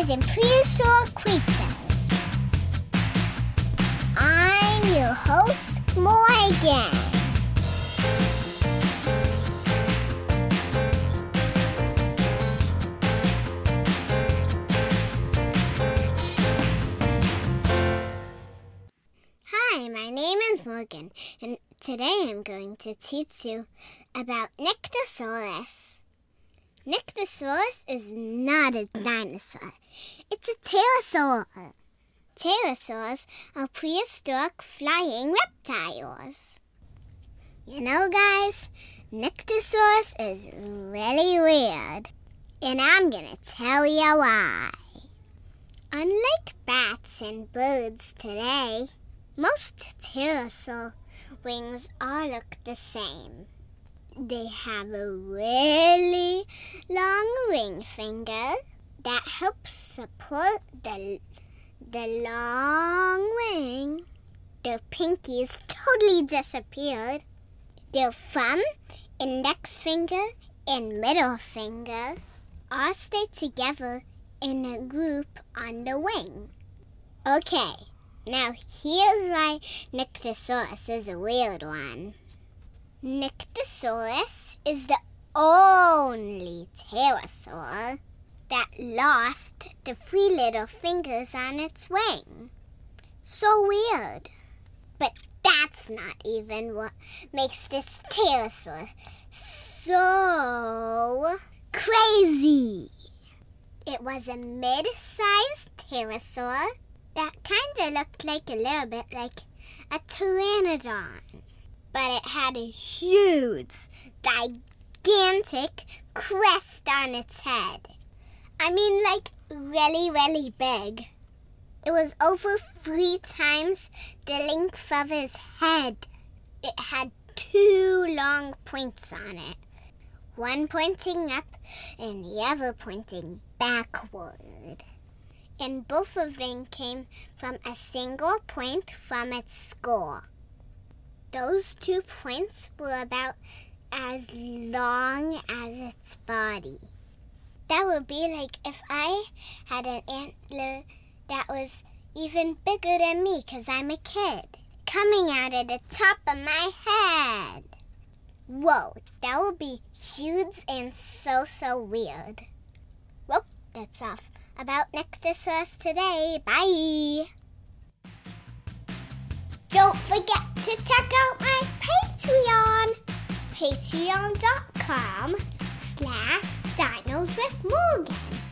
dinosaurs in prehistoric creatures. I'm your host, Morgan. Hi, my name is Morgan, and today I'm going to teach you about Nyctosaurus. Nyctosaurus is not a dinosaur. It's a pterosaur. Pterosaurs are prehistoric flying reptiles. You know, guys, Nyctosaurus is really weird. And I'm gonna tell you why. Unlike bats and birds today, most pterosaur wings all look the same. They have a really long ring finger that helps support the, the long wing. Their pinkies totally disappeared. Their thumb, index finger, and middle finger all stay together in a group on the wing. Okay, now here's why Nyctosaurus is a weird one. Nyctosaurus is the only pterosaur that lost the three little fingers on its wing. So weird. But that's not even what makes this pterosaur so crazy. It was a mid sized pterosaur that kind of looked like a little bit like a pteranodon but it had a huge, gigantic crest on its head. I mean, like, really, really big. It was over three times the length of his head. It had two long points on it, one pointing up and the other pointing backward. And both of them came from a single point from its skull those two points were about as long as its body. That would be like if I had an antler that was even bigger than me because I'm a kid, coming out of the top of my head. Whoa, that would be huge and so, so weird. Well, that's off about Nyctosaurus today. Bye. Don't forget to check out my Patreon, patreon.com slash dinos with Morgan.